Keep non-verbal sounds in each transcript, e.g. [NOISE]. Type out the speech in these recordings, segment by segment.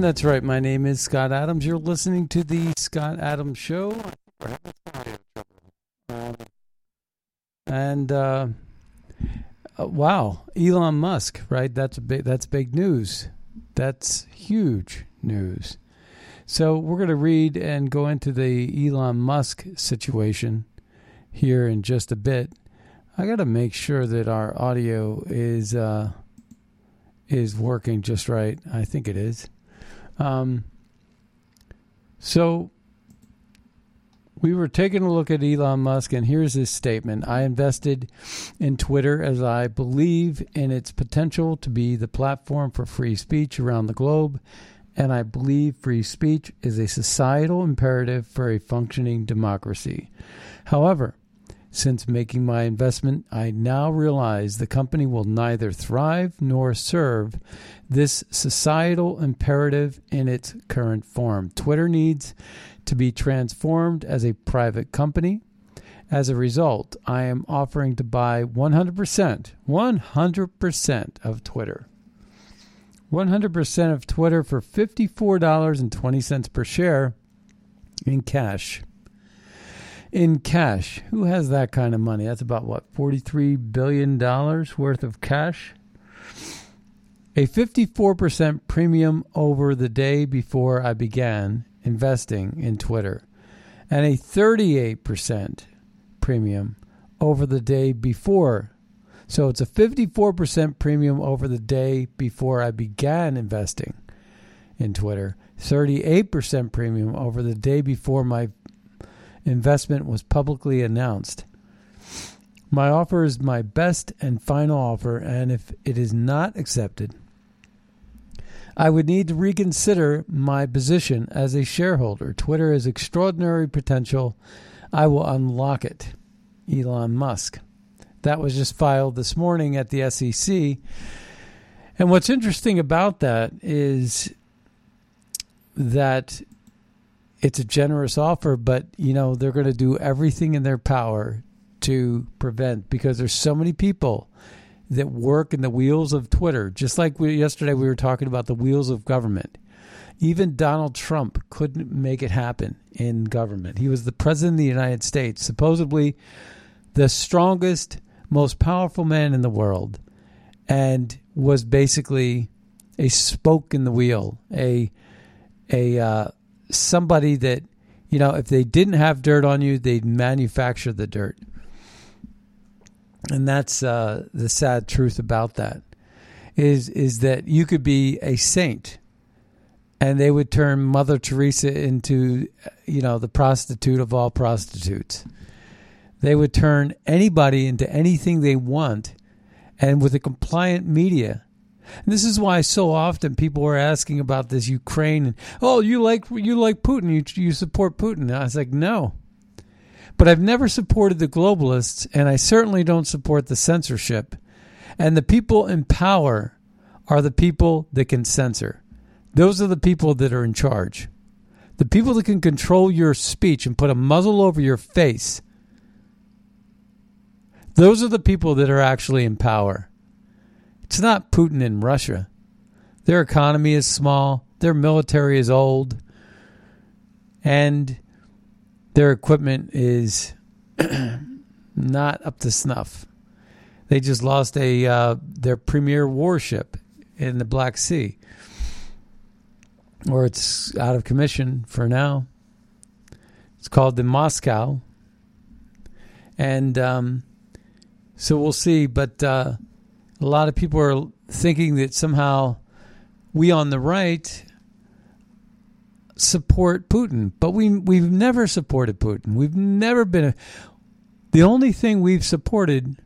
That's right. My name is Scott Adams. You're listening to the Scott Adams Show. And uh, uh, wow, Elon Musk, right? That's big. That's big news. That's huge news. So we're going to read and go into the Elon Musk situation here in just a bit. I got to make sure that our audio is uh, is working just right. I think it is. Um, so we were taking a look at Elon Musk, and here's his statement I invested in Twitter as I believe in its potential to be the platform for free speech around the globe, and I believe free speech is a societal imperative for a functioning democracy. However, since making my investment, I now realize the company will neither thrive nor serve this societal imperative in its current form. Twitter needs to be transformed as a private company. As a result, I am offering to buy 100%, 100% of Twitter. 100% of Twitter for $54.20 per share in cash in cash. Who has that kind of money? That's about what, $43 billion worth of cash? A 54% premium over the day before I began investing in Twitter, and a 38% premium over the day before. So it's a 54% premium over the day before I began investing in Twitter, 38% premium over the day before my investment was publicly announced. My offer is my best and final offer, and if it is not accepted, I would need to reconsider my position as a shareholder. Twitter has extraordinary potential. I will unlock it. Elon Musk. That was just filed this morning at the SEC. And what's interesting about that is that it's a generous offer, but you know they're going to do everything in their power to prevent because there's so many people that work in the wheels of Twitter. Just like we, yesterday, we were talking about the wheels of government. Even Donald Trump couldn't make it happen in government. He was the president of the United States, supposedly the strongest, most powerful man in the world, and was basically a spoke in the wheel, a a uh, somebody that you know if they didn't have dirt on you, they'd manufacture the dirt and that's uh, the sad truth about that is is that you could be a saint and they would turn mother teresa into you know the prostitute of all prostitutes. They would turn anybody into anything they want and with a compliant media. And this is why so often people are asking about this ukraine and oh you like you like putin. You, you support putin. I was like no but I've never supported the globalists, and I certainly don't support the censorship. And the people in power are the people that can censor. Those are the people that are in charge. The people that can control your speech and put a muzzle over your face. Those are the people that are actually in power. It's not Putin in Russia. Their economy is small, their military is old, and their equipment is [CLEARS THROAT] not up to snuff. They just lost a uh, their premier warship in the Black Sea, or it's out of commission for now. It's called the Moscow, and um, so we'll see. But uh, a lot of people are thinking that somehow we on the right support Putin, but we we've never supported Putin. We've never been a, the only thing we've supported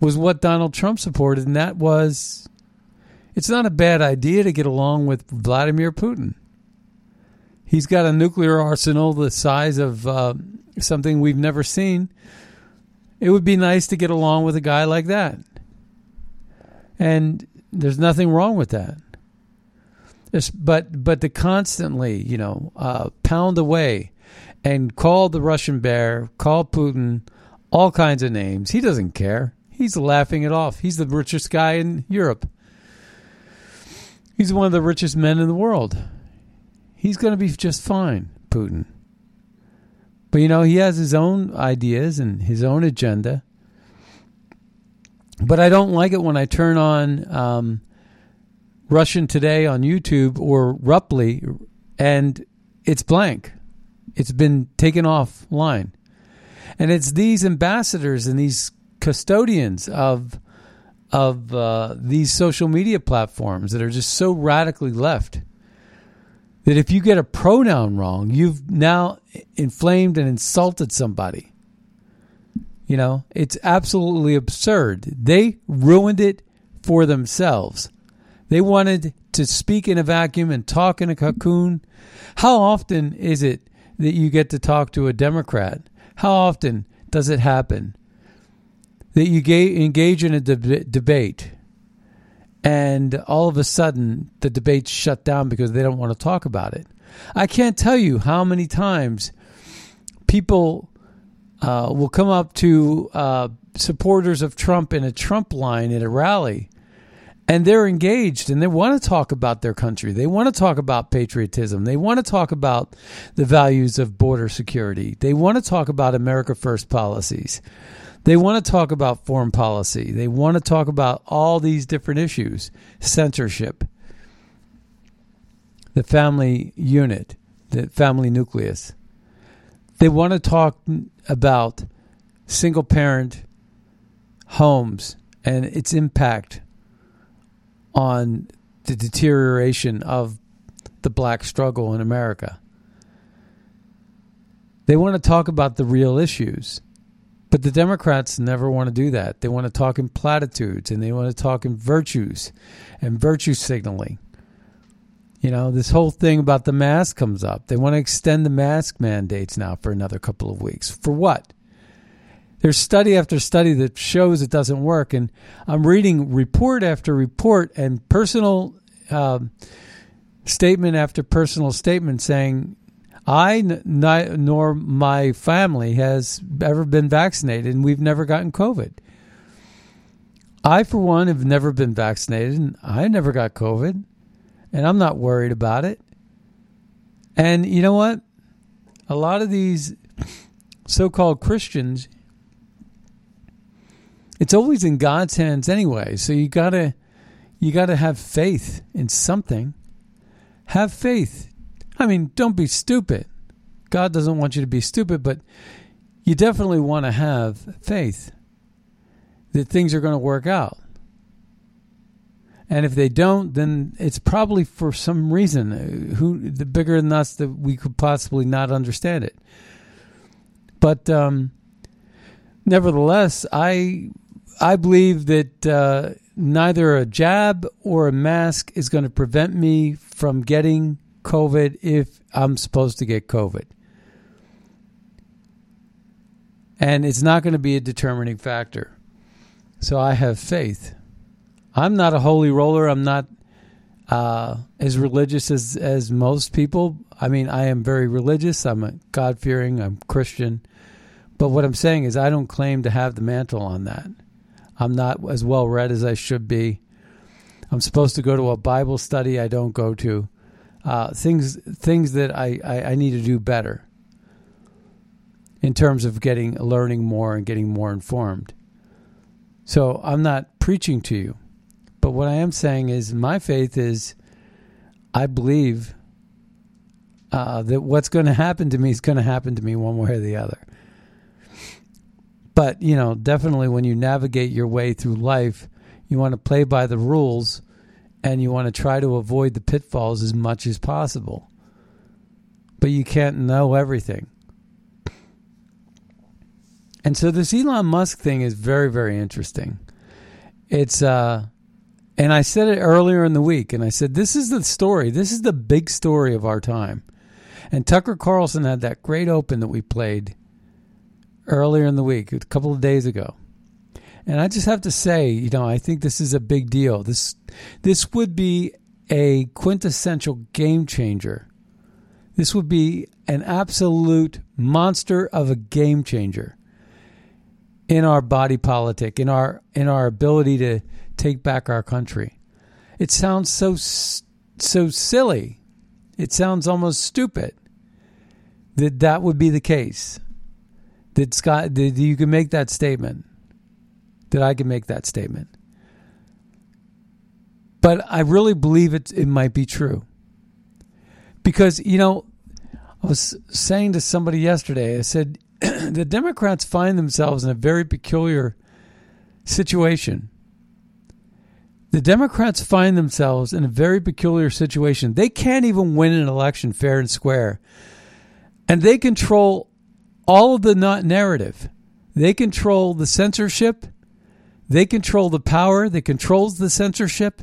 was what Donald Trump supported, and that was it's not a bad idea to get along with Vladimir Putin. He's got a nuclear arsenal the size of uh, something we've never seen. It would be nice to get along with a guy like that. And there's nothing wrong with that. But but to constantly, you know, uh, pound away and call the Russian bear, call Putin all kinds of names. He doesn't care. He's laughing it off. He's the richest guy in Europe. He's one of the richest men in the world. He's going to be just fine, Putin. But you know, he has his own ideas and his own agenda. But I don't like it when I turn on um, Russian Today on YouTube or Rumble, and it's blank. It's been taken offline. And it's these ambassadors and these custodians of of uh, these social media platforms that are just so radically left that if you get a pronoun wrong, you've now inflamed and insulted somebody. You know, it's absolutely absurd. They ruined it for themselves. They wanted to speak in a vacuum and talk in a cocoon. How often is it that you get to talk to a Democrat? How often does it happen that you engage in a deb- debate and all of a sudden the debate's shut down because they don't want to talk about it. I can't tell you how many times people uh, will come up to uh, supporters of Trump in a Trump line at a rally and they're engaged and they want to talk about their country. They want to talk about patriotism. They want to talk about the values of border security. They want to talk about America First policies. They want to talk about foreign policy. They want to talk about all these different issues censorship, the family unit, the family nucleus. They want to talk about single parent homes and its impact on the deterioration of the black struggle in America. They want to talk about the real issues. But the Democrats never want to do that. They want to talk in platitudes and they want to talk in virtues and virtue signaling. You know, this whole thing about the mask comes up. They want to extend the mask mandates now for another couple of weeks. For what? There's study after study that shows it doesn't work. And I'm reading report after report and personal uh, statement after personal statement saying I n- nor my family has ever been vaccinated, and we've never gotten COVID. I, for one, have never been vaccinated, and I never got COVID, and I'm not worried about it. And you know what? A lot of these so-called Christians, it's always in God's hands anyway. So you gotta, you gotta have faith in something. Have faith I mean, don't be stupid. God doesn't want you to be stupid, but you definitely want to have faith that things are going to work out. And if they don't, then it's probably for some reason. Uh, who the bigger than us that we could possibly not understand it. But um, nevertheless, I I believe that uh, neither a jab or a mask is going to prevent me from getting COVID if I'm supposed to get COVID. And it's not going to be a determining factor. So I have faith. I'm not a holy roller. I'm not uh, as religious as as most people. I mean, I am very religious. I'm a God fearing. I'm Christian. But what I'm saying is, I don't claim to have the mantle on that. I'm not as well read as I should be. I'm supposed to go to a Bible study. I don't go to uh, things things that I, I, I need to do better in terms of getting learning more and getting more informed. So I'm not preaching to you. But what I am saying is my faith is I believe uh, that what's going to happen to me is going to happen to me one way or the other. But, you know, definitely when you navigate your way through life, you want to play by the rules and you want to try to avoid the pitfalls as much as possible. But you can't know everything. And so this Elon Musk thing is very, very interesting. It's uh and I said it earlier in the week, and I said, This is the story. This is the big story of our time. And Tucker Carlson had that great open that we played earlier in the week, a couple of days ago. And I just have to say, you know, I think this is a big deal. This this would be a quintessential game changer. This would be an absolute monster of a game changer in our body politic, in our in our ability to take back our country. It sounds so so silly. It sounds almost stupid that that would be the case. That Scott you can make that statement. That I can make that statement. But I really believe it it might be true. Because, you know, I was saying to somebody yesterday, I said [CLEARS THROAT] the Democrats find themselves in a very peculiar situation the Democrats find themselves in a very peculiar situation. They can't even win an election fair and square. And they control all of the not narrative. They control the censorship. They control the power that controls the censorship.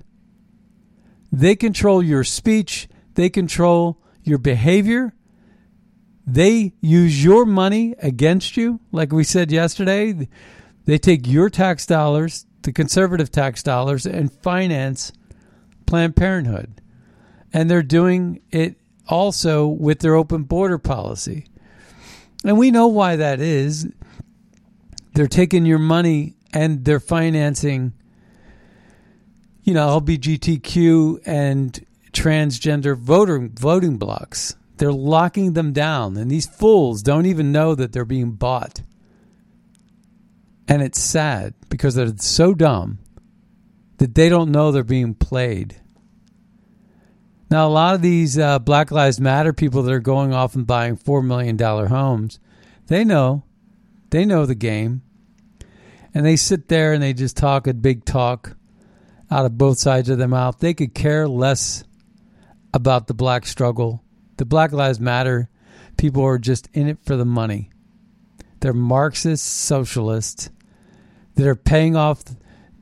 They control your speech. They control your behavior. They use your money against you. Like we said yesterday, they take your tax dollars the conservative tax dollars and finance Planned Parenthood. And they're doing it also with their open border policy. And we know why that is. They're taking your money and they're financing, you know, LGBTQ and transgender voter, voting blocks. They're locking them down. And these fools don't even know that they're being bought. And it's sad because they're so dumb that they don't know they're being played. Now, a lot of these uh, Black Lives Matter people that are going off and buying $4 million homes, they know. They know the game. And they sit there and they just talk a big talk out of both sides of their mouth. They could care less about the black struggle. The Black Lives Matter people are just in it for the money. They're Marxist socialists that are paying off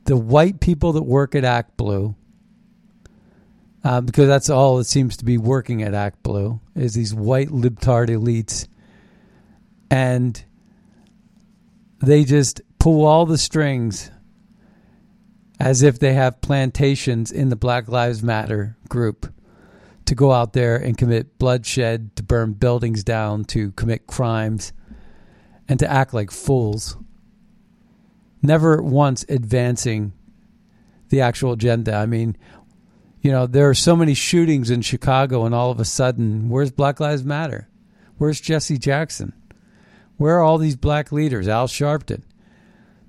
the white people that work at Act Blue, uh, because that's all it seems to be working at Act Blue is these white libtard elites, and they just pull all the strings as if they have plantations in the Black Lives Matter group to go out there and commit bloodshed, to burn buildings down, to commit crimes, and to act like fools never once advancing the actual agenda. I mean, you know, there are so many shootings in Chicago, and all of a sudden, where's Black Lives Matter? Where's Jesse Jackson? Where are all these black leaders? Al Sharpton.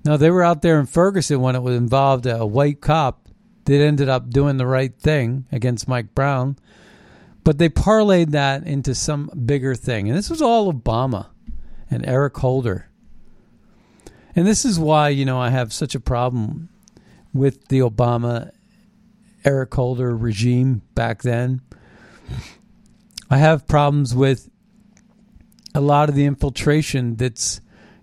No, they were out there in Ferguson when it was involved a white cop that ended up doing the right thing against Mike Brown. But they parlayed that into some bigger thing. And this was all Obama and Eric Holder and this is why, you know, I have such a problem with the Obama Eric Holder regime back then. I have problems with a lot of the infiltration that's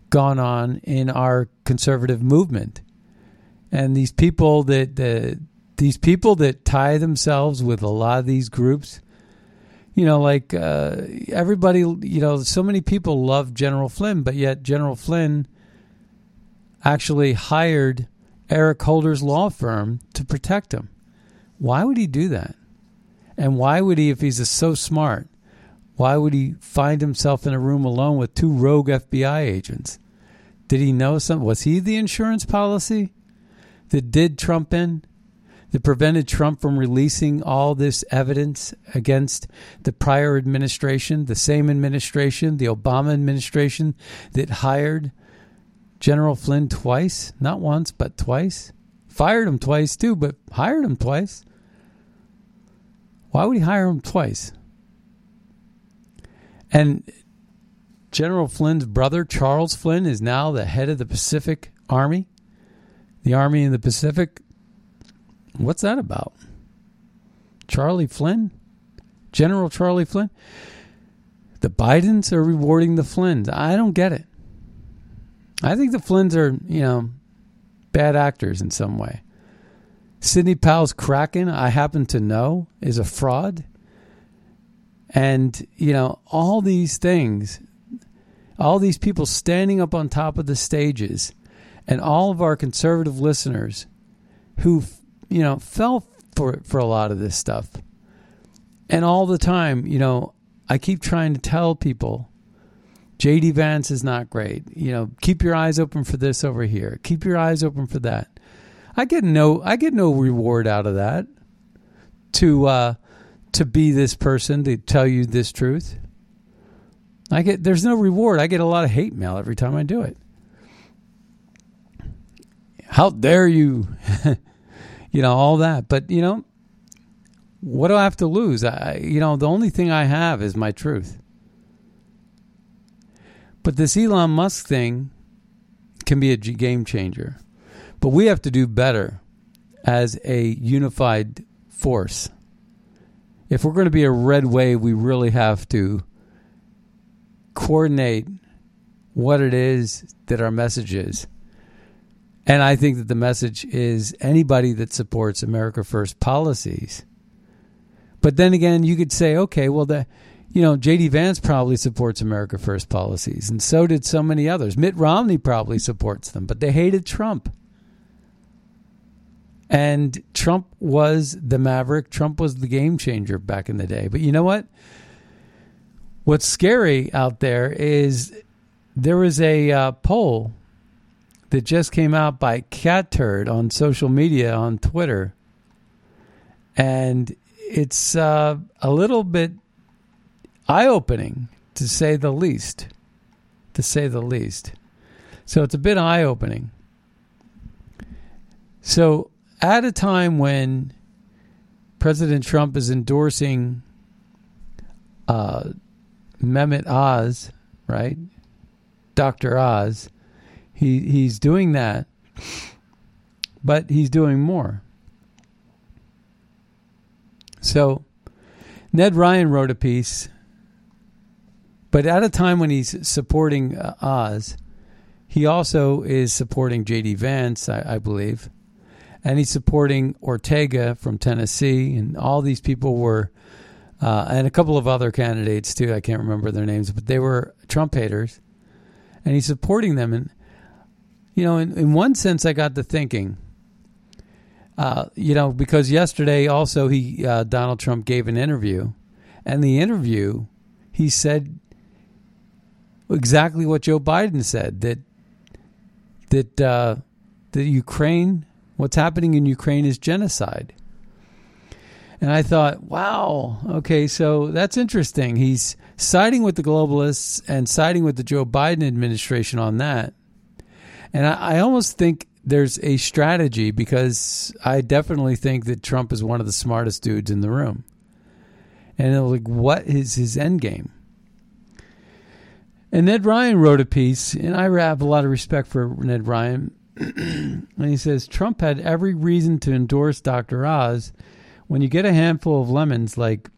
gone on in our conservative movement. And these people that the these people that tie themselves with a lot of these groups, you know, like uh, everybody, you know, so many people love General Flynn, but yet General Flynn actually hired Eric Holder's law firm to protect him. Why would he do that? And why would he, if he's so smart, why would he find himself in a room alone with two rogue FBI agents? Did he know something? Was he the insurance policy that did Trump in? That prevented Trump from releasing all this evidence against the prior administration, the same administration, the Obama administration that hired General Flynn twice? Not once, but twice. Fired him twice, too, but hired him twice. Why would he hire him twice? And General Flynn's brother, Charles Flynn, is now the head of the Pacific Army. The Army in the Pacific. What's that about? Charlie Flynn? General Charlie Flynn? The Bidens are rewarding the Flynns. I don't get it. I think the Flynns are, you know, bad actors in some way. Sidney Powell's Kraken, I happen to know, is a fraud. And, you know, all these things, all these people standing up on top of the stages, and all of our conservative listeners who, you know, fell for, for a lot of this stuff. And all the time, you know, I keep trying to tell people JD Vance is not great. You know, keep your eyes open for this over here. Keep your eyes open for that. I get no I get no reward out of that to uh, to be this person to tell you this truth. I get there's no reward. I get a lot of hate mail every time I do it. How dare you? [LAUGHS] you know all that, but you know what do I have to lose? I you know the only thing I have is my truth. But this Elon Musk thing can be a game changer. But we have to do better as a unified force. If we're going to be a red wave, we really have to coordinate what it is that our message is. And I think that the message is anybody that supports America First policies. But then again, you could say, okay, well, the, you know, J.D. Vance probably supports America First policies, and so did so many others. Mitt Romney probably supports them, but they hated Trump. And Trump was the maverick. Trump was the game changer back in the day. But you know what? What's scary out there is there was a uh, poll that just came out by Catturd on social media on Twitter. And it's uh, a little bit eye opening, to say the least. To say the least. So it's a bit eye opening. So at a time when President Trump is endorsing uh, Mehmet Oz, right? Dr. Oz, he he's doing that, but he's doing more. So, Ned Ryan wrote a piece, but at a time when he's supporting uh, Oz, he also is supporting J.D. Vance, I, I believe and he's supporting Ortagus from Tennessee, and all these people were, uh, and a couple of other candidates too. I can't remember their names, but they were Trump haters, and he's supporting them. And you know, in, in one sense, I got to thinking, uh, you know, because yesterday also he uh, Donald Trump gave an interview, and the interview he said exactly what Joe Biden said that that uh, the Ukraine What's happening in Ukraine is genocide. And I thought, wow, okay, so that's interesting. He's siding with the globalists and siding with the Joe Biden administration on that. And I, I almost think there's a strategy because I definitely think that Trump is one of the smartest dudes in the room. And like, what is his end game? And Ned Ryan wrote a piece, and I have a lot of respect for Ned Ryan. [CLEARS THROAT] and he says Trump had every reason to endorse Dr. Oz. When you get a handful of lemons like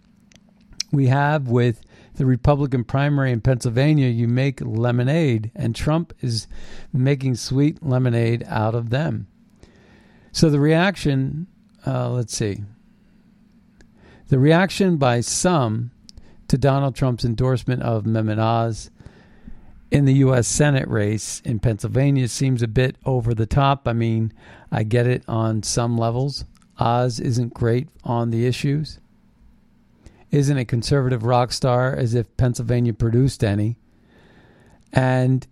we have with the Republican primary in Pennsylvania, you make lemonade, and Trump is making sweet lemonade out of them. So the reaction, uh, let's see, the reaction by some to Donald Trump's endorsement of Mehmet Oz in the U.S. Senate race in Pennsylvania seems a bit over the top. I mean, I get it on some levels. Oz isn't great on the issues, isn't a conservative rock star as if Pennsylvania produced any, and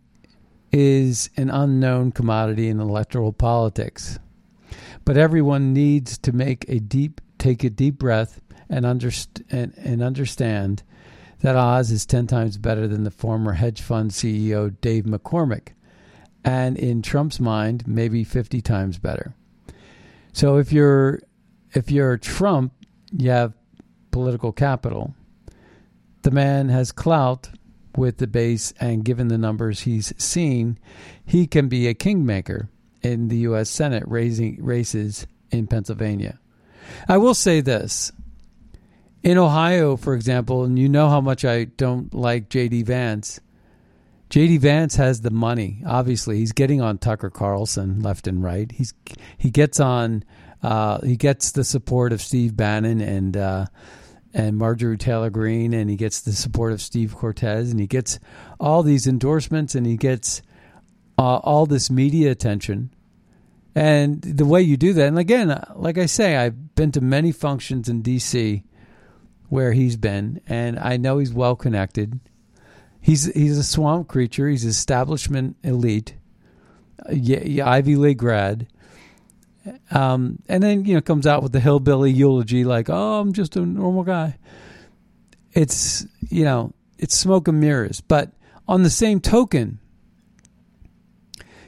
is an unknown commodity in electoral politics. But everyone needs to make a deep, take a deep breath and, underst- and, and understand that Oz is 10 times better than the former hedge fund CEO Dave McCormick, and in Trump's mind, maybe 50 times better. So if you're if you're Trump, you have political capital. The man has clout with the base, and given the numbers he's seen, he can be a kingmaker in the U.S. Senate raising races in Pennsylvania. I will say this. In Ohio, for example, and you know how much I don't like J.D. Vance. J.D. Vance has the money. Obviously, he's getting on Tucker Carlson left and right. He's he gets on. Uh, he gets the support of Steve Bannon and uh, and Marjorie Taylor Greene, and he gets the support of Steve Cortes, and he gets all these endorsements, and he gets uh, all this media attention. And the way you do that, and again, like I say, I've been to many functions in D.C. where he's been, and I know he's well connected. He's he's a swamp creature. He's establishment elite, Ivy League grad. Um, and then you know comes out with the hillbilly eulogy, like, "Oh, I'm just a normal guy." It's you know it's smoke and mirrors. But on the same token,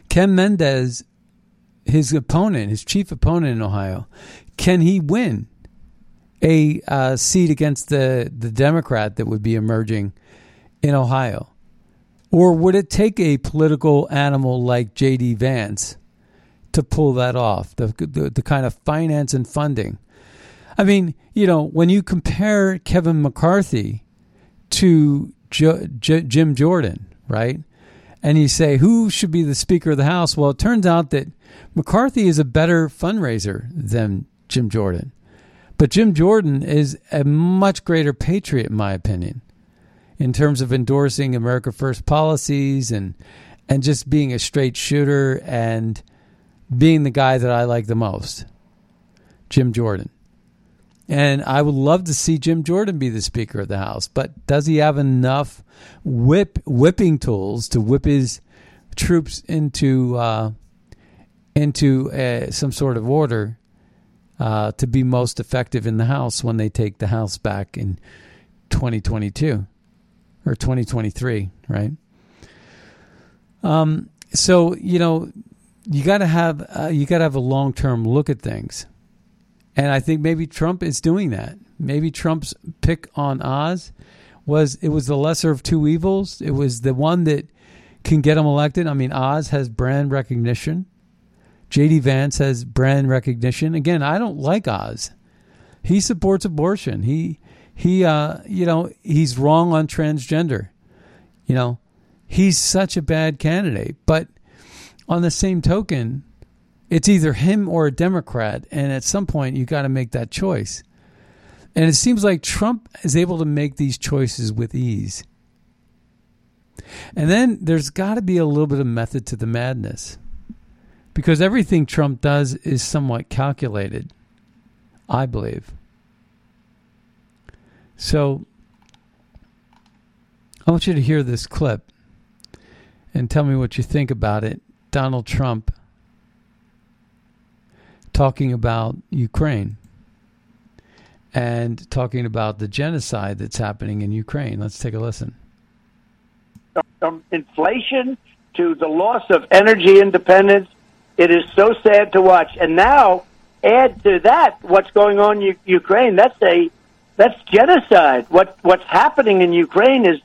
Ken Mendez his opponent, his chief opponent in Ohio, can he win a uh, seat against the the Democrat that would be emerging in Ohio, or would it take a political animal like J.D. Vance to pull that off? The, the the kind of finance and funding. I mean, you know, when you compare Kevin McCarthy to jo- J- Jim Jordan, right? And you say who should be the Speaker of the House? Well, it turns out that McCarthy is a better fundraiser than Jim Jordan. But Jim Jordan is a much greater patriot, in my opinion, in terms of endorsing America First policies and and just being a straight shooter and being the guy that I like the most, Jim Jordan. And I would love to see Jim Jordan be the Speaker of the House, but does he have enough whip whipping tools to whip his troops into uh, into uh, some sort of order uh, to be most effective in the House when they take the House back in 2022 or 2023, right? Um, so you know, you got to have uh, you got to have a long term look at things, and I think maybe Trump is doing that. Maybe Trump's pick on Oz was it was the lesser of two evils. It was the one that can get him elected. I mean, Oz has brand recognition. JD Vance has brand recognition. Again, I don't like Oz. He supports abortion. He he uh you know, he's wrong on transgender. You know, he's such a bad candidate. But on the same token, it's either him or a Democrat, and at some point you got to make that choice. And it seems like Trump is able to make these choices with ease. And then there's got to be a little bit of method to the madness because everything Trump does is somewhat calculated, I believe. So I want you to hear this clip and tell me what you think about it. Donald Trump talking about Ukraine and talking about the genocide that's happening in Ukraine. Let's take a listen. From inflation to the loss of energy independence it is so sad to watch. And now, add to that what's going on in Ukraine. That's a that's genocide. What what's happening in Ukraine is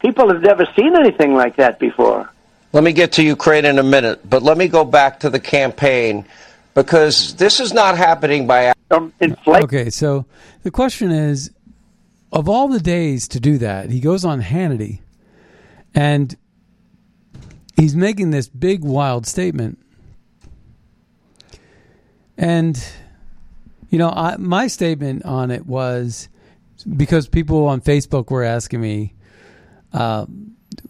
people have never seen anything like that before. Let me get to Ukraine in a minute, but let me go back to the campaign because this is not happening by um, inflation. Okay, so the question is of all the days to do that, he goes on Hannity and he's making this big wild statement and, you know, I, my statement on it was because people on Facebook were asking me, uh,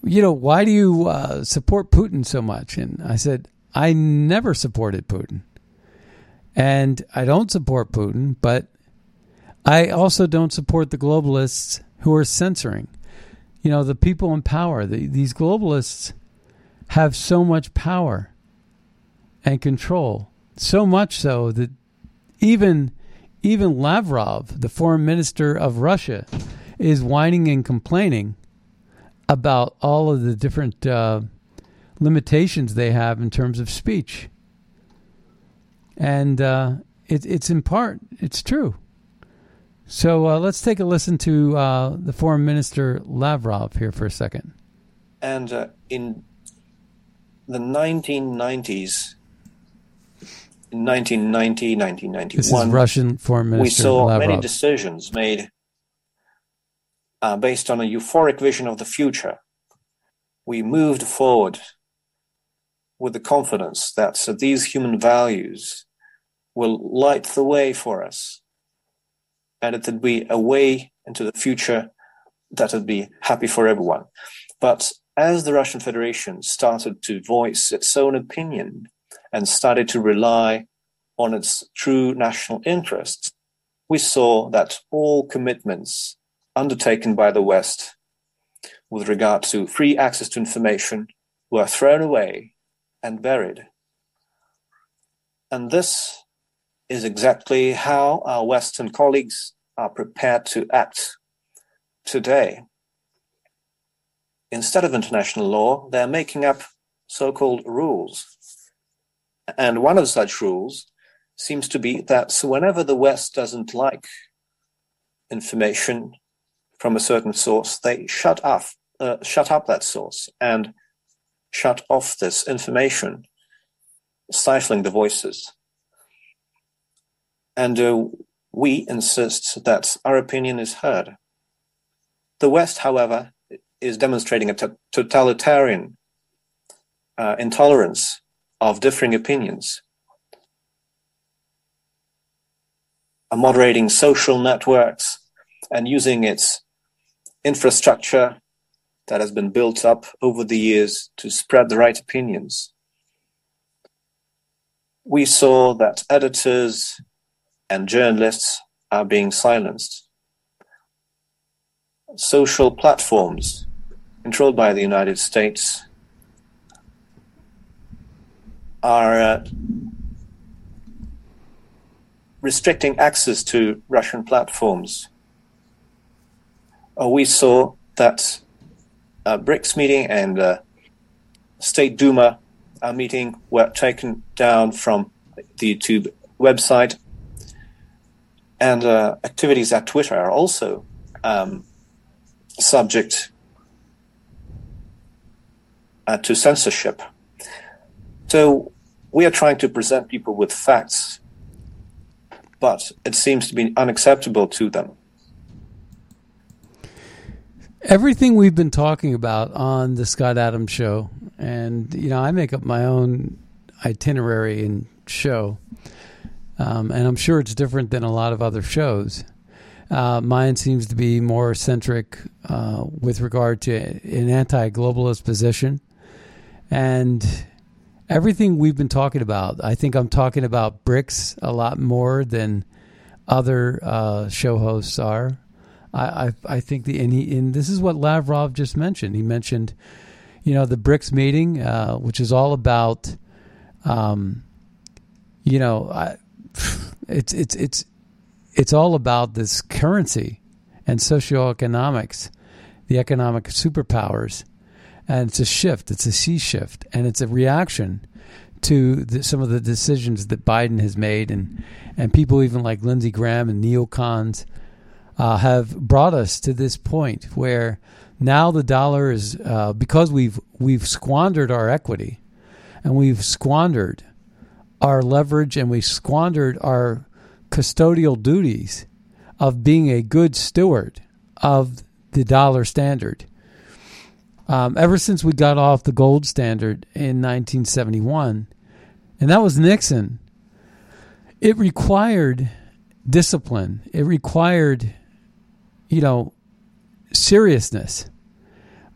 you know, why do you uh, support Putin so much? And I said, I never supported Putin. And I don't support Putin, but I also don't support the globalists who are censoring. You know, the people in power, the, these globalists have so much power and control, so much so that even even Lavrov, the foreign minister of Russia, is whining and complaining about all of the different uh, limitations they have in terms of speech. And uh, it, it's in part, it's true. So uh, let's take a listen to uh, the foreign minister Lavrov here for a second. And uh, in the 1990s, in 1990, 1991, this is Russian foreign minister we saw Lavrov. many decisions made uh, based on a euphoric vision of the future. We moved forward with the confidence that so these human values will light the way for us and it would be a way into the future that would be happy for everyone. But as the Russian Federation started to voice its own opinion and started to rely on its true national interests, we saw that all commitments undertaken by the West with regard to free access to information were thrown away and buried. And this is exactly how our Western colleagues are prepared to act today. Instead of international law, they're making up so called rules. And one of such rules seems to be that whenever the West doesn't like information from a certain source, they shut off, uh, shut up that source and shut off this information, stifling the voices. And uh, we insist that our opinion is heard. The West, however, is demonstrating a totalitarian uh, intolerance of differing opinions, moderating social networks and using its infrastructure that has been built up over the years to spread the right opinions. We saw that editors and journalists are being silenced. Social platforms controlled by the United States are uh, restricting access to Russian platforms. Uh, we saw that uh, BRICS meeting and uh, State Duma uh, meeting were taken down from the YouTube website, and uh, activities at Twitter are also um, subject uh, to censorship. So we are trying to present people with facts, but it seems to be unacceptable to them. Everything we've been talking about on the Scott Adams show, and you know, I make up my own itinerary and show, um, and I'm sure it's different than a lot of other shows. Uh, mine seems to be more centric uh, with regard to an anti-globalist position, and everything we've been talking about. I think I'm talking about BRICS a lot more than other uh, show hosts are. I, I, I think the and, he, and this is what Lavrov just mentioned. He mentioned, you know, the BRICS meeting, uh, which is all about, um, you know, I, it's it's it's it's all about this currency and socioeconomics, the economic superpowers, and it's a shift. It's a sea shift, and it's a reaction to the, some of the decisions that Biden has made, and and people even like Lindsey Graham and neocons uh, have brought us to this point where now the dollar is uh, because we've we've squandered our equity, and we've squandered our leverage, and we squandered our custodial duties of being a good steward of the dollar standard. Um, ever since we got off the gold standard in 1971, and that was Nixon, it required discipline. It required, you know, seriousness.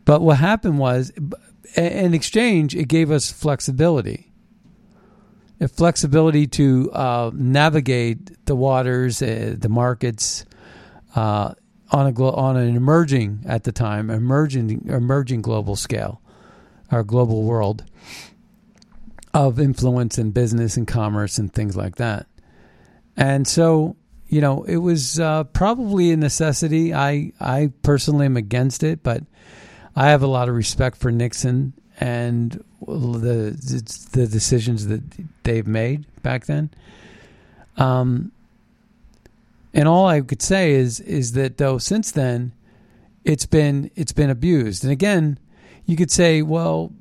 But what happened was, in exchange, it gave us flexibility. A flexibility to uh, navigate the waters, uh, the markets, uh, on a glo- on an emerging at the time emerging emerging global scale, our global world of influence in business and commerce and things like that. And so, you know, it was uh, probably a necessity. I I personally am against it, but I have a lot of respect for Nixon and the the decisions that they've made back then. Um, and all I could say is is that though since then it's been it's been abused. And again, you could say, well,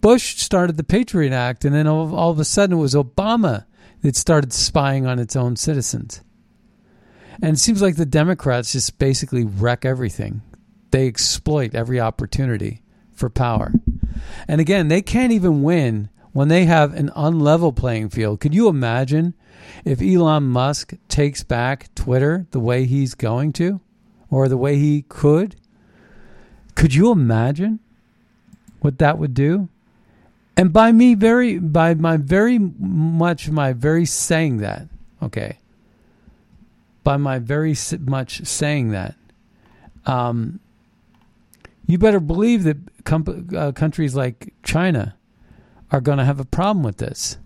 Bush started the Patriot Act, and then all, all of a sudden it was Obama that started spying on its own citizens. And it seems like the Democrats just basically wreck everything. They exploit every opportunity for power. And again, they can't even win when they have an unlevel playing field. Could you imagine if Elon Musk takes back Twitter the way he's going to, or the way he could, could you imagine what that would do? And by me very by my very much my very saying that, okay. By my very much saying that, um, you better believe that com- uh, countries like China are going to have a problem with this.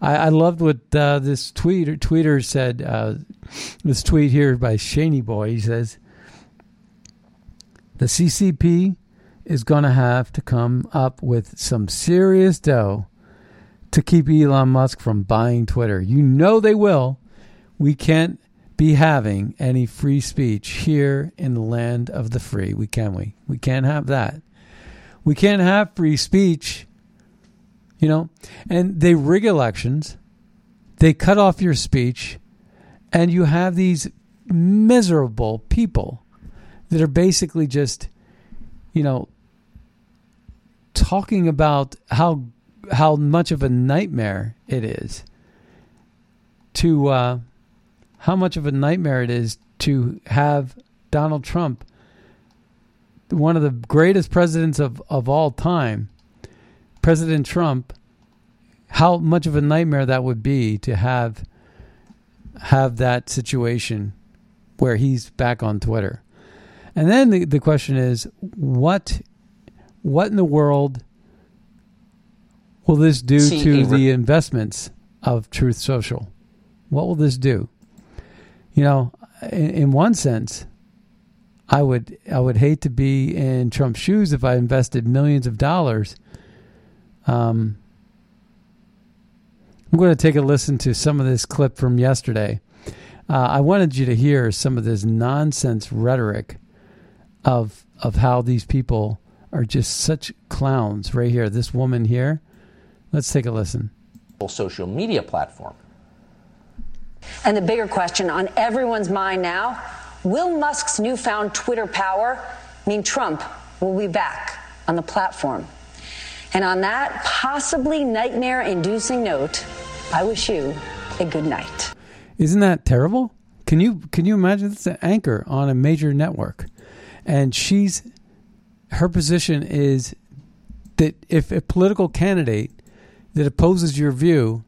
I, I loved what uh, this tweeter tweeter said. Uh, this tweet here by Shaney Boy. He says the CCP is going to have to come up with some serious dough to keep Elon Musk from buying Twitter. You know they will. We can't be having any free speech here in the land of the free. We can we? We can't have that. We can't have free speech you know, and they rig elections, they cut off your speech, and you have these miserable people that are basically just, you know, talking about how how much of a nightmare it is to uh, how much of a nightmare it is to have Donald Trump, one of the greatest presidents of, of all time, President Trump, how much of a nightmare that would be to have have that situation where he's back on Twitter. And then the, the question is what what in the world will this do See, to the investments of Truth Social? What will this do? You know, in, in one sense, I would I would hate to be in Trump's shoes if I invested millions of dollars um, I'm going to take a listen to some of this clip from yesterday. Uh, I wanted you to hear some of this nonsense rhetoric of of how these people are just such clowns right here. This woman here. Let's take a listen. Social media platform. And the bigger question on everyone's mind now will Musk's newfound Twitter power mean Trump will be back on the platform? And on that possibly nightmare inducing note, I wish you a good night. Isn't that terrible? Can you can you imagine this an anchor on a major network? And she's her position is that if a political candidate that opposes your view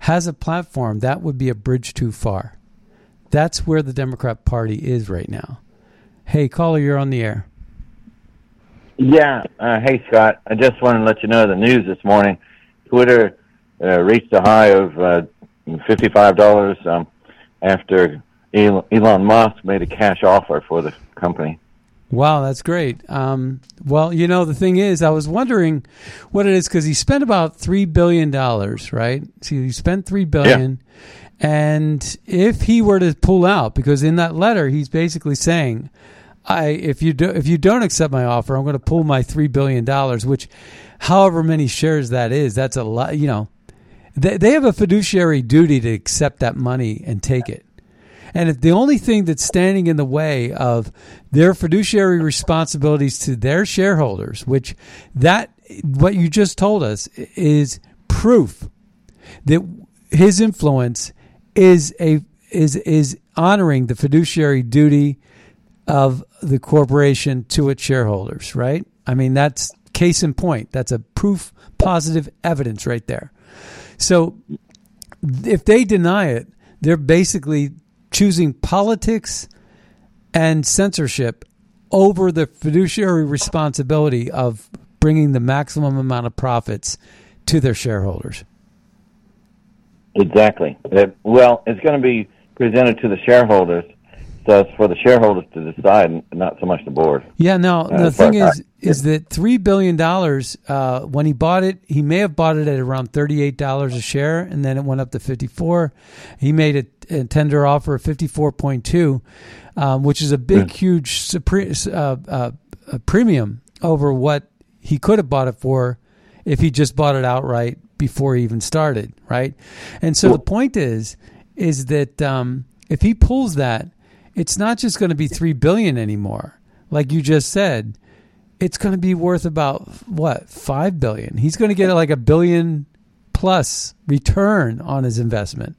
has a platform, that would be a bridge too far. That's where the Democrat Party is right now. Hey, caller, you're on the air. Yeah. Uh, hey, Scott. I just wanted to let you know the news this morning. Twitter uh, reached a high of uh, $55 um, after Elon Musk made a cash offer for the company. Wow, that's great. Um, well, you know, the thing is, I was wondering what it is because he spent about three billion dollars, right? See, he spent three billion, yeah. and if he were to pull out, because in that letter he's basically saying, I if you do if you don't accept my offer, I'm going to pull my three billion dollars, which, however many shares that is, that's a lot. You know, they they have a fiduciary duty to accept that money and take it. And if the only thing that's standing in the way of their fiduciary responsibilities to their shareholders, which that what you just told us is proof that his influence is a is is honoring the fiduciary duty of the corporation to its shareholders, right? I mean, that's case in point. That's a proof positive evidence right there. So if they deny it, they're basically choosing politics and censorship over the fiduciary responsibility of bringing the maximum amount of profits to their shareholders. Exactly. Well, it's going to be presented to the shareholders, so for the shareholders to decide, not so much the board. Yeah. Now Uh, the thing is, is that three billion dollars uh, when he bought it, he may have bought it at around thirty-eight dollars a share, and then it went up to fifty-four. He made a, a tender offer of fifty-four point two, um, which is a big, huge supre- uh, uh, a premium over what he could have bought it for if he just bought it outright before he even started, right? And so the point is, is that um, if he pulls that, it's not just going to be three billion anymore, like you just said. It's going to be worth about what five billion. He's going to get like a billion plus return on his investment.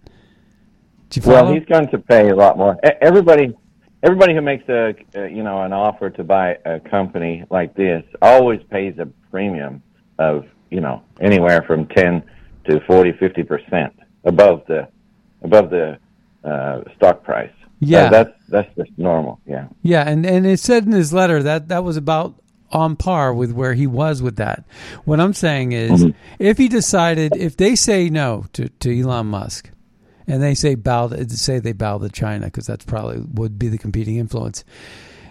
Do you follow? Well, he's going to pay a lot more. Everybody, everybody who makes a uh, you know an offer to buy a company like this always pays a premium of you know anywhere from ten to 40, 50 percent above the above the uh, stock price. So Yeah. that's that's just normal. Yeah. Yeah, and, and it said in his letter that that was about on par with where he was with that. What I'm saying is, if he decided, if they say no to, to Elon Musk, and they say bow, to, say they bow to China because that's probably would be the competing influence.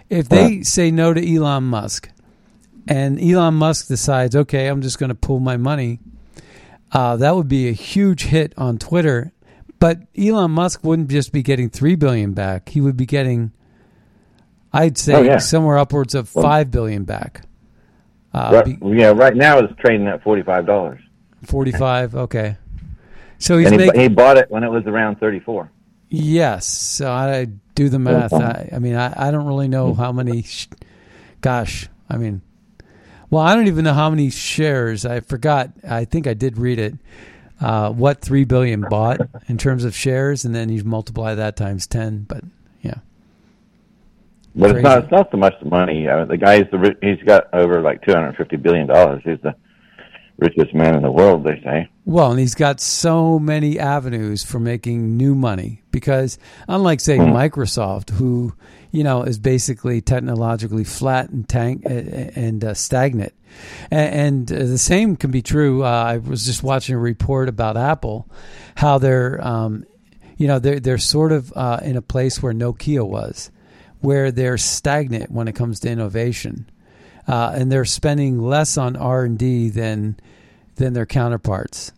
If they say no to Elon Musk, and Elon Musk decides, okay, I'm just going to pull my money, uh, that would be a huge hit on Twitter. But Elon Musk wouldn't just be getting three billion back; he would be getting, I'd say, Oh, yeah. somewhere upwards of Well- five billion back. Uh, right, yeah. Right now it's trading at forty five dollars. Forty-five. Okay, so he's And he, making. he bought it when it was around thirty four. Yes. So I do the math. I, I mean, I, I don't really know how many. Sh- gosh, I mean, well, I don't even know how many shares. I forgot. I think I did read it. Uh, what three billion bought in terms of shares, and then you multiply that times ten. But yeah, But Crazy. it's not. It's not so much the money. Uh, the guy's the he's got over like two hundred fifty billion dollars. He's the richest man in the world. They say. Well, and he's got so many avenues for making new money because unlike say Microsoft, who you know is basically technologically flat and tank and uh, stagnant, and, and uh, the same can be true. Uh, I was just watching a report about Apple, how they're um, you know they're they're sort of uh, in a place where Nokia was, where they're stagnant when it comes to innovation, uh, and they're spending less on R and D than than their counterparts.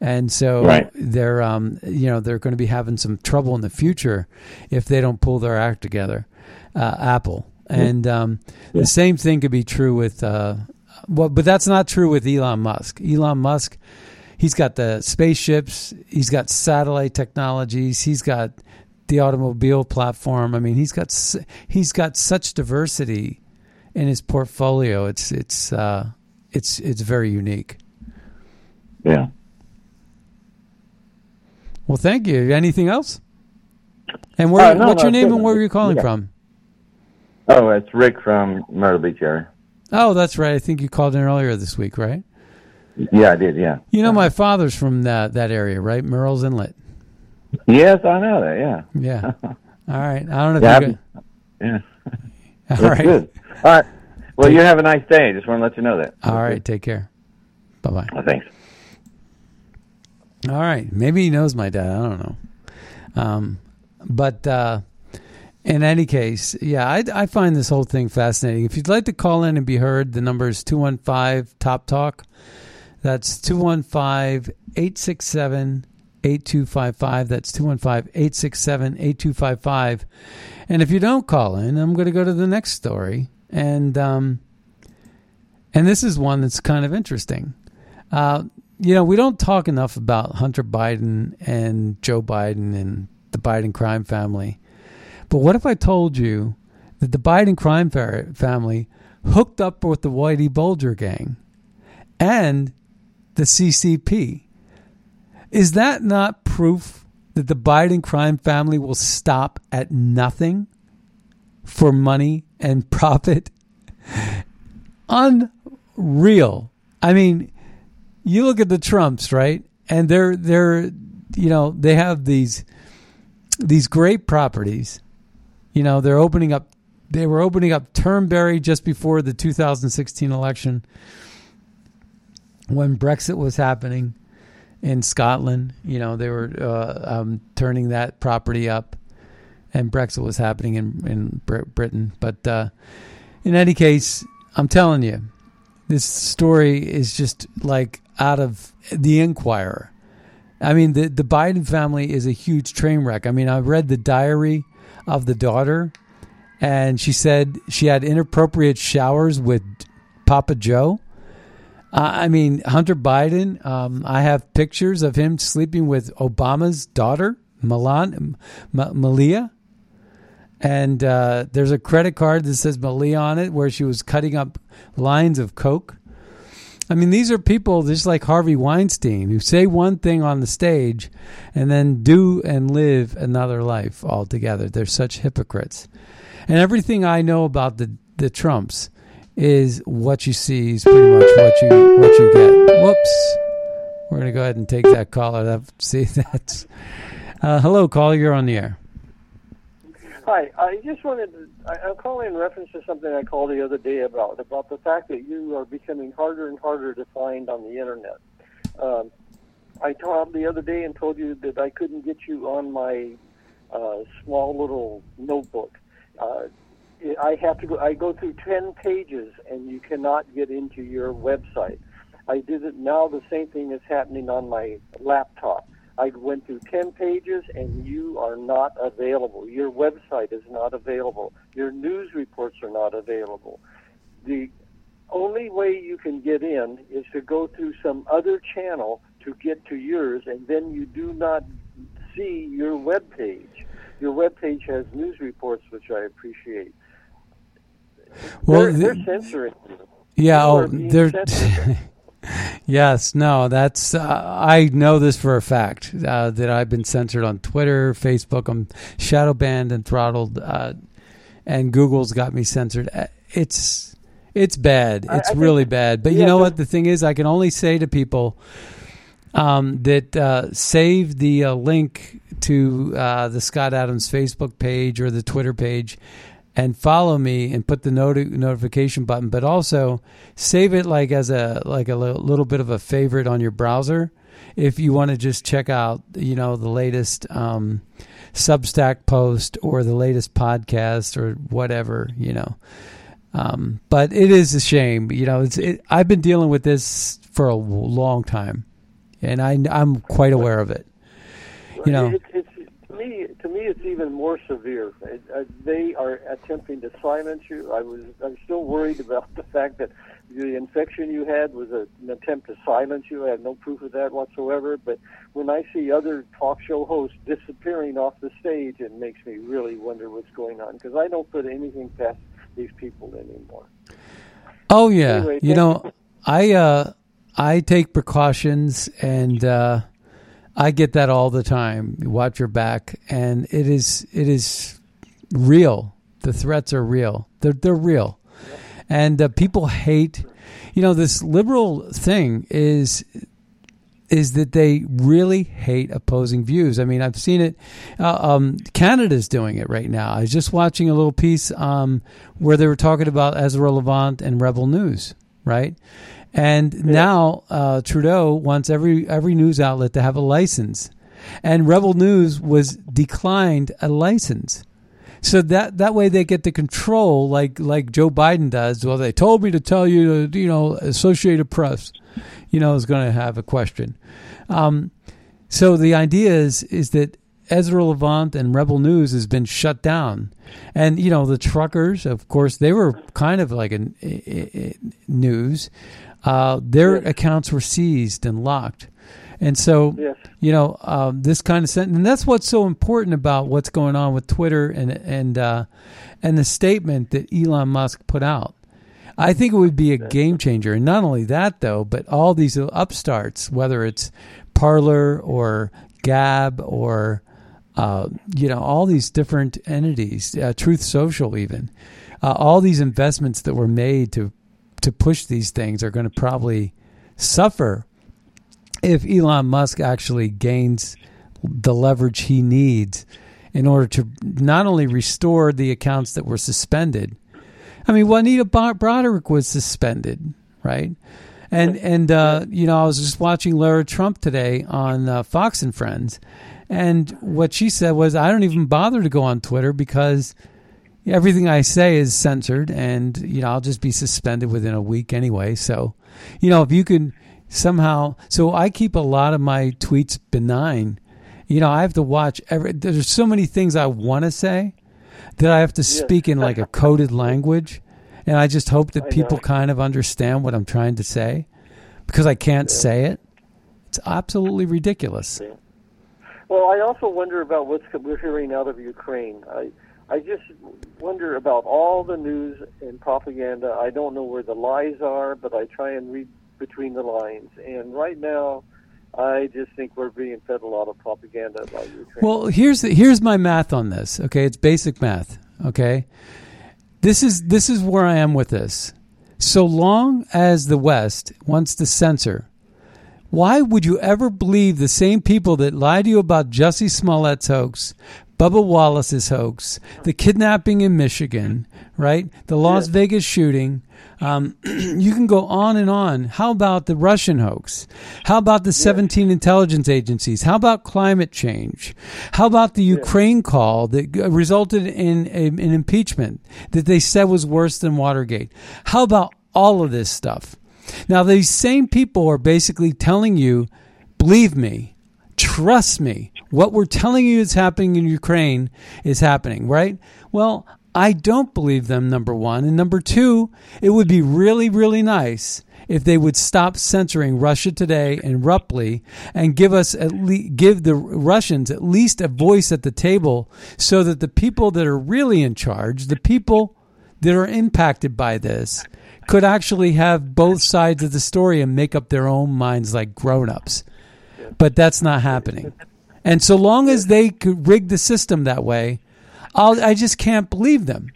And so Right. they're um, you know they're going to be having some trouble in the future if they don't pull their act together. Uh, Apple and um, the same thing could be true with uh, well, but that's not true with Elon Musk. Elon Musk, he's got the spaceships, he's got satellite technologies, he's got the automobile platform. I mean, he's got he's got such diversity in his portfolio. It's it's uh, it's it's very unique. Yeah. Well, thank you. Anything else? And where, Uh, no, what's no, your name and where are you calling Yeah. from? Oh, it's Rick from Myrtle Beach area. Oh, that's right. I think you called in earlier this week, right? Yeah, I did. Yeah. You know, my father's from that that area, right? Murrells Inlet. Yes, I know that. Yeah. Yeah. [LAUGHS] All right. I don't know if Yeah, you I'm- Yeah. [LAUGHS] All That's right. good. All right. Well, you have a nice day. I just want to let you know that. All right. Take care. Bye bye. Oh, thanks. All right. Maybe he knows my dad. I don't know. Um, but uh, in any case, yeah, I, I find this whole thing fascinating. If you'd like to call in and be heard, the number is 215 Top Talk. That's 215 867 8255. That's 215 867 8255. And if you don't call in, I'm going to go to the next story. And, um, and this is one that's kind of interesting. Uh, you know, we don't talk enough about Hunter Biden and Joe Biden and the Biden crime family. But what if I told you that the Biden crime family hooked up with the Whitey Bulger gang and the CCP? Is that not proof that the Biden crime family will stop at nothing for money and [LAUGHS] profit? unreal. I mean, you look at the Trumps, right? And they're they're you know, they have these these great properties. You know, they're opening up they were opening up Turnberry just before the 2016 election when Brexit was happening in Scotland. You know, they were uh, um, turning that property up, and Brexit was happening in in Br- Britain. But uh, in any case, I'm telling you, this story is just like out of the Inquirer. I mean, the the Biden family is a huge train wreck. I mean, I read the diary of the daughter, and she said she had inappropriate showers with Papa Joe. I mean, Hunter Biden. Um, I have pictures of him sleeping with Obama's daughter, Milan, M- Malia. And uh, there's a credit card that says Malia on it, where she was cutting up lines of coke. I mean, these are people just like Harvey Weinstein who say one thing on the stage and then do and live another life altogether. They're such hypocrites. And everything I know about the, the Trumps is what you see is pretty much what you what you get. Whoops. We're gonna go ahead and take that caller. That, [LAUGHS] see that's uh, hello caller, you're on the air. Hi, I just wanted to, I, I'm calling in reference to something I called the other day about, about the fact that you are becoming harder and harder to find on the internet. Um, I called the other day and told you that I couldn't get you on my uh, small little notebook. Uh, I have to go, I go through 10 pages and you cannot get into your website. I did it now, the same thing is happening on my laptop. I went through 10 pages and you are not available. Your website is not available. Your news reports are not available. The only way you can get in is to go through some other channel to get to yours, and then you do not see your web page. Your web page has news reports, which I appreciate. Well, they're, they're censoring you. Yeah, oh, they're. [LAUGHS] yes, no, that's. Uh, I know this for a fact uh, that I've been censored on Twitter, Facebook. I'm shadow banned and throttled, uh, and Google's got me censored. Uh, It's it's bad. It's I think- really bad. But you know what? The thing is, I can only say to people um, that uh, save the uh, link to uh, the Scott Adams Facebook page or the Twitter page and follow me and put the noti- notification button, but also save it like as a like a little bit of a favorite on your browser if you want to just check out you know the latest um, Substack post or the latest podcast or whatever you know. Um, but it is a shame, you know. It's it, I've been dealing with this for a long time, and I I'm quite aware of it. You know, It's, it's to me. To me, it's even more severe. It, uh, they are attempting to silence you. I was. I'm still worried about the fact that the infection you had was a, an attempt to silence you. I have no proof of that whatsoever. But when I see other talk show hosts disappearing off the stage, it makes me really wonder what's going on because I don't put anything past these people anymore. Oh yeah, Anyway, you know, I uh, I take precautions, and uh, I get that all the time. Watch your back, and it is it is real. The threats are real. They're they're real, and uh, people hate. You know, this liberal thing is is that they really hate opposing views. I mean, I've seen it. Uh, um, Canada's doing it right now. I was just watching a little piece um, where they were talking about Ezra Levant and Rebel News, right? And now uh, Trudeau wants every every news outlet to have a license, and Rebel News was declined a license. So that that way they get to control, like like Joe Biden does. Well, they told me to tell you, to, you know, Associated Press, you know, is going to have a question. Um, so the idea is is that Ezra Levant and Rebel News has been shut down, and you know the truckers, of course, they were kind of like a, a- a- news. Uh, their accounts were seized and locked, and so Yes. you know um, this kind of sentence, and that's what's so important about what's going on with Twitter and and uh, and the statement that Elon Musk put out. I think it would be a game changer, and not only that though, but all these upstarts, whether it's Parler or Gab or uh, you know all these different entities, uh, Truth Social, even uh, all these investments that were made to to push these things are going to probably suffer if Elon Musk actually gains the leverage he needs in order to not only restore the accounts that were suspended. I mean, Juanita Broaddrick was suspended, right? And and uh, you know, I was just watching Lara Trump today on uh, Fox and Friends, and what she said was, "I don't even bother to go on Twitter because." Everything I say is censored, and you know I'll just be suspended within a week anyway. So, you know, if you can somehow, so I keep a lot of my tweets benign you know, I have to watch every. There's so many things I want to say that I have to speak in like a coded language, and I just hope that people kind of understand what I'm trying to say because I can't yeah. say it. It's absolutely ridiculous. Yeah. Well, I also wonder about what we're hearing out of Ukraine. I I just wonder about all the news and propaganda. I don't know where the lies are, but I try and read between the lines. And right now, I just think we're being fed a lot of propaganda about Ukraine. Well, here's the, here's my math on this. Okay, it's basic math. Okay, this is this is where I am with this. So long as the West wants to censor, why would you ever believe the same people that lied to you about Jussie Smollett's hoax, Bubba Wallace's hoax, the kidnapping in Michigan, right? The Las yes. Vegas shooting, um, [CLEARS THROAT] you can go on and on. How about the Russian hoax? How about the 17 intelligence agencies? How about climate change? How about the Ukraine call that resulted in a, an impeachment that they said was worse than Watergate? How about all of this stuff? Now, these same people are basically telling you, believe me, trust me, what we're telling you is happening in Ukraine is happening, right? Well, I don't believe them, number one. And number two, it would be really, really nice if they would stop censoring Russia Today and Ruptly and give us at least give the Russians at least a voice at the table so that the people that are really in charge, the people that are impacted by this, could actually have both sides of the story and make up their own minds like grown-ups. But that's not happening. And so long as they could rig the system that way, I'll, I just can't believe them.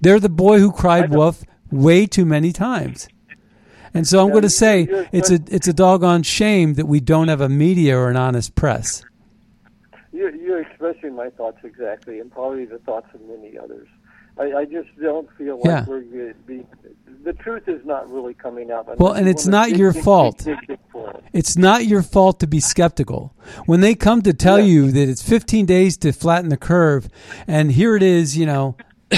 They're the boy who cried wolf way too many times. And so I'm going to say it's a it's a doggone shame that we don't have a media or an honest press. You're, you're expressing my thoughts exactly, and probably the thoughts of many others. I, I just don't feel like yeah. we're being. The truth is not really coming out. Well, and it's not your fault. It's not your fault to be skeptical. When they come to tell yeah. you that it's 15 days to flatten the curve, and here it is, you know, [COUGHS]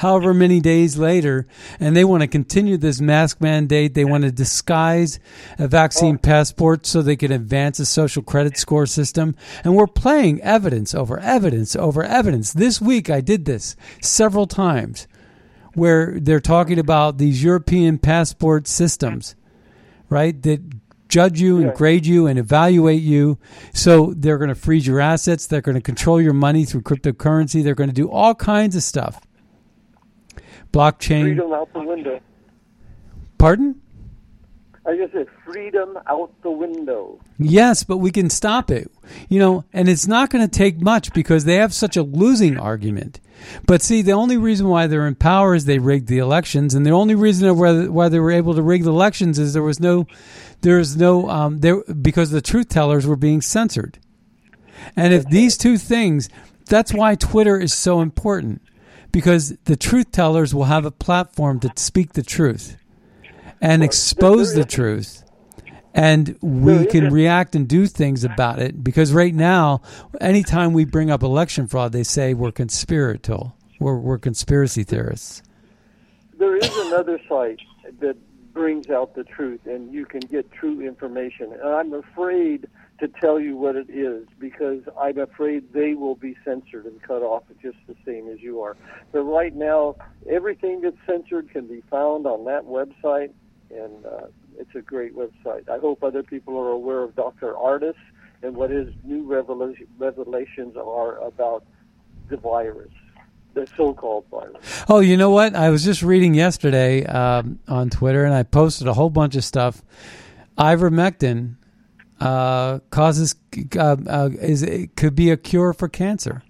however many days later, and they want to continue this mask mandate. They want to disguise a vaccine passport so they can advance a social credit score system. And we're playing evidence over evidence over evidence. This week, I did this several times where they're talking about these European passport systems, right? That judge you and grade you and evaluate you. So they're going to freeze your assets. They're going to control your money through cryptocurrency. They're going to do all kinds of stuff. Blockchain. Freedom out the window. Pardon? I just said freedom out the window. Yes, but we can stop it. You know, and it's not going to take much because they have such a losing argument. But see, the only reason why they're in power is they rigged the elections, and the only reason why they were able to rig the elections is there was no, there was no, um, there because the truth tellers were being censored. And if these two things, that's why Twitter is so important, because the truth tellers will have a platform to speak the truth and expose the truth. And we can react and do things about it. Because right now anytime we bring up election fraud they say we're conspiratorial. We're, we're conspiracy theorists. There is another site that brings out the truth and you can get true information. And i'm afraid to tell you what it is because i'm afraid they will be censored and cut off just the same as you are. But right now everything that's censored can be found on that website and uh, it's a great website. I hope other people are aware of Dr. Ardis and what his new revelation, revelations are about the virus, the so-called virus. Oh, you know what? I was just reading yesterday um, on Twitter, and I posted a whole bunch of stuff. Ivermectin uh, causes uh, uh, is it could be a cure for cancer.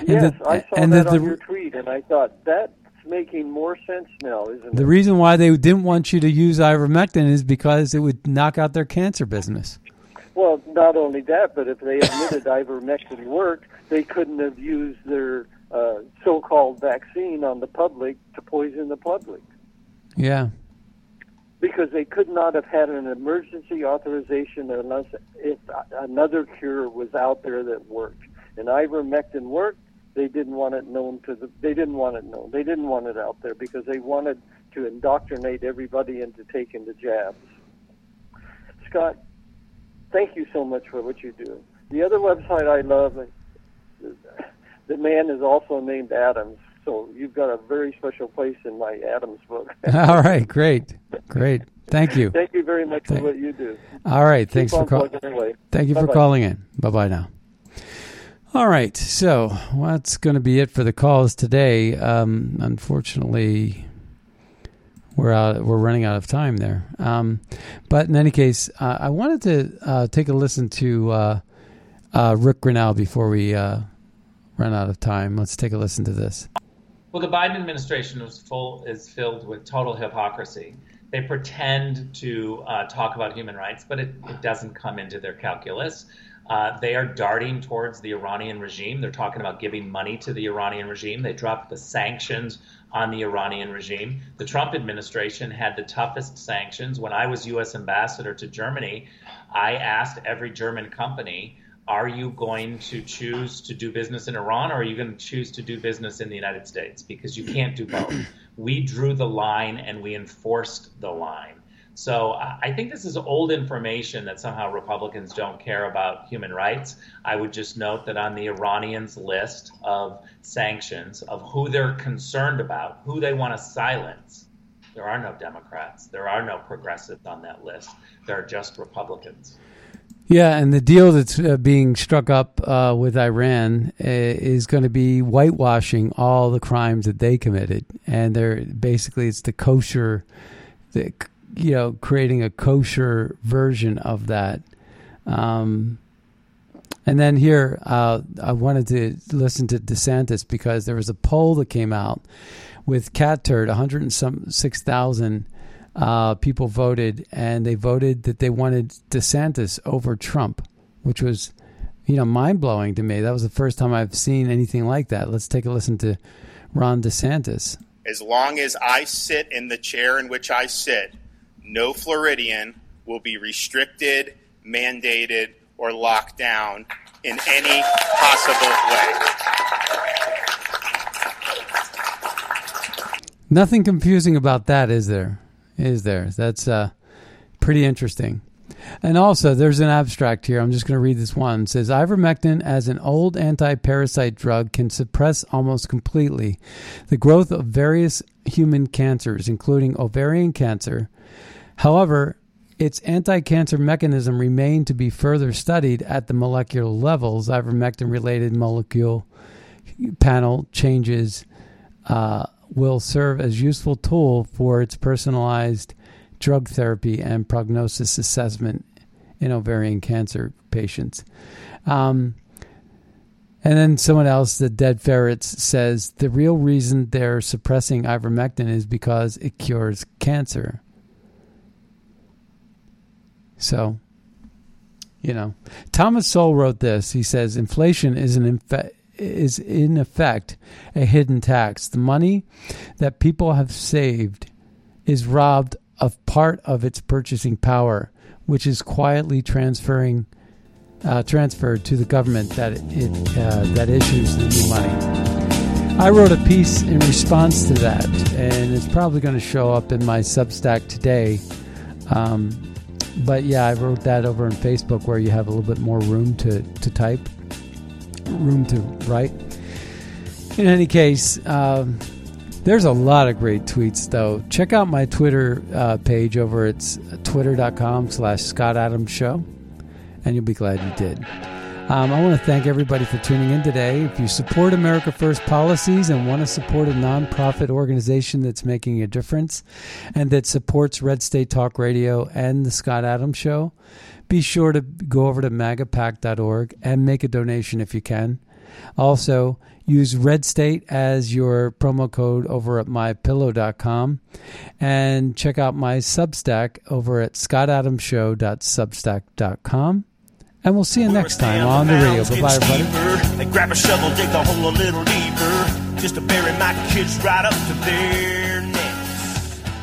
And yes, the, I saw and that the, on the, your tweet, and I thought that making more sense now, isn't it? The reason why they didn't want you to use ivermectin is because it would knock out their cancer business. Well, not only that, but if they admitted [LAUGHS] ivermectin worked, they couldn't have used their uh, so-called vaccine on the public to poison the public Yeah. because they could not have had an emergency authorization unless if another cure was out there that worked. And ivermectin worked. They didn't want it known to the. They didn't want it known. They didn't want it out there because they wanted to indoctrinate everybody into taking the jabs. Scott, thank you so much for what you do. The other website I love, uh, the man is also named Adams, so you've got a very special place in my Adams book. [LAUGHS] All right. Great. Great. Thank you. Thank you very much Thank- for what you do. All right. Keep Thanks for calling. Thank you for Bye-bye. calling in. Bye bye now. All right. So that's going to be it for the calls today. Um, unfortunately, we're out. We're running out of time there. Um, but in any case, uh, I wanted to uh, take a listen to uh, uh, Rick Grenell before we uh, run out of time. Let's take a listen to this. Well, the Biden administration is full is filled with total hypocrisy. They pretend to uh, talk about human rights, but it, it doesn't come into their calculus. Uh, they are darting towards the Iranian regime. They're talking about giving money to the Iranian regime. They dropped the sanctions on the Iranian regime. The Trump administration had the toughest sanctions. When I was U.S. ambassador to Germany, I asked every German company, are you going to choose to do business in Iran or are you going to choose to do business in the United States? Because you can't do both. We drew the line and we enforced the line. So I think this is old information that somehow Republicans don't care about human rights. I would just note that on the Iranians list of sanctions, of who they're concerned about, who they want to silence, there are no Democrats, there are no progressives on that list. There are just Republicans. Yeah, and the deal that's uh, being struck up uh, with Iran uh, is going to be whitewashing all the crimes that they committed, and they're basically it's the kosher, the you know creating a kosher version of that. Um, and then here, uh, I wanted to listen to DeSantis because there was a poll that came out with Catturd, 106,000 uh, people voted, and they voted that they wanted DeSantis over Trump, which was, you know, mind blowing to me. That was the first time I've seen anything like that. Let's take a listen to Ron DeSantis. As long as I sit in the chair in which I sit, no Floridian will be restricted, mandated, or locked down in any possible way. Nothing confusing about that, is there? Is there? That's uh, pretty interesting. And also, there's an abstract here. I'm just going to read this one. It says Ivermectin, as an old anti parasite drug, can suppress almost completely the growth of various human cancers, including ovarian cancer. However, its anti cancer mechanism remained to be further studied at the molecular levels. Ivermectin related molecule panel changes uh, will serve as useful tool for its personalized drug therapy and prognosis assessment in ovarian cancer patients. Um, and then someone else, the Dead Ferrets, says the real reason they're suppressing ivermectin is because it cures cancer. So, you know, Thomas Sowell wrote this. He says inflation is an infe- is in effect a hidden tax. The money that people have saved is robbed of part of its purchasing power, which is quietly transferring uh, transferred to the government that it uh, that issues the new money. I wrote a piece in response to that, and it's probably going to show up in my Substack today. Um, but yeah, I wrote that over on Facebook where you have a little bit more room to, to type, room to write. In any case, um, there's a lot of great tweets, though. Check out my Twitter uh, page over at twitter.com slash Scott Adams Show, and you'll be glad you did. Um, I want to thank everybody for tuning in today. If you support America First policies and want to support a nonprofit organization that's making a difference and that supports Red State Talk Radio and the Scott Adams Show, be sure to go over to magapack.org and make a donation if you can. Also, use Red State as your promo code over at mypillow.com and check out my Substack over at scottadamshow.substack.com. And we'll see you next time on the radio. Bye bye, everybody. They grab a shovel, dig the hole a little deeper, just to bury my kids right up to there.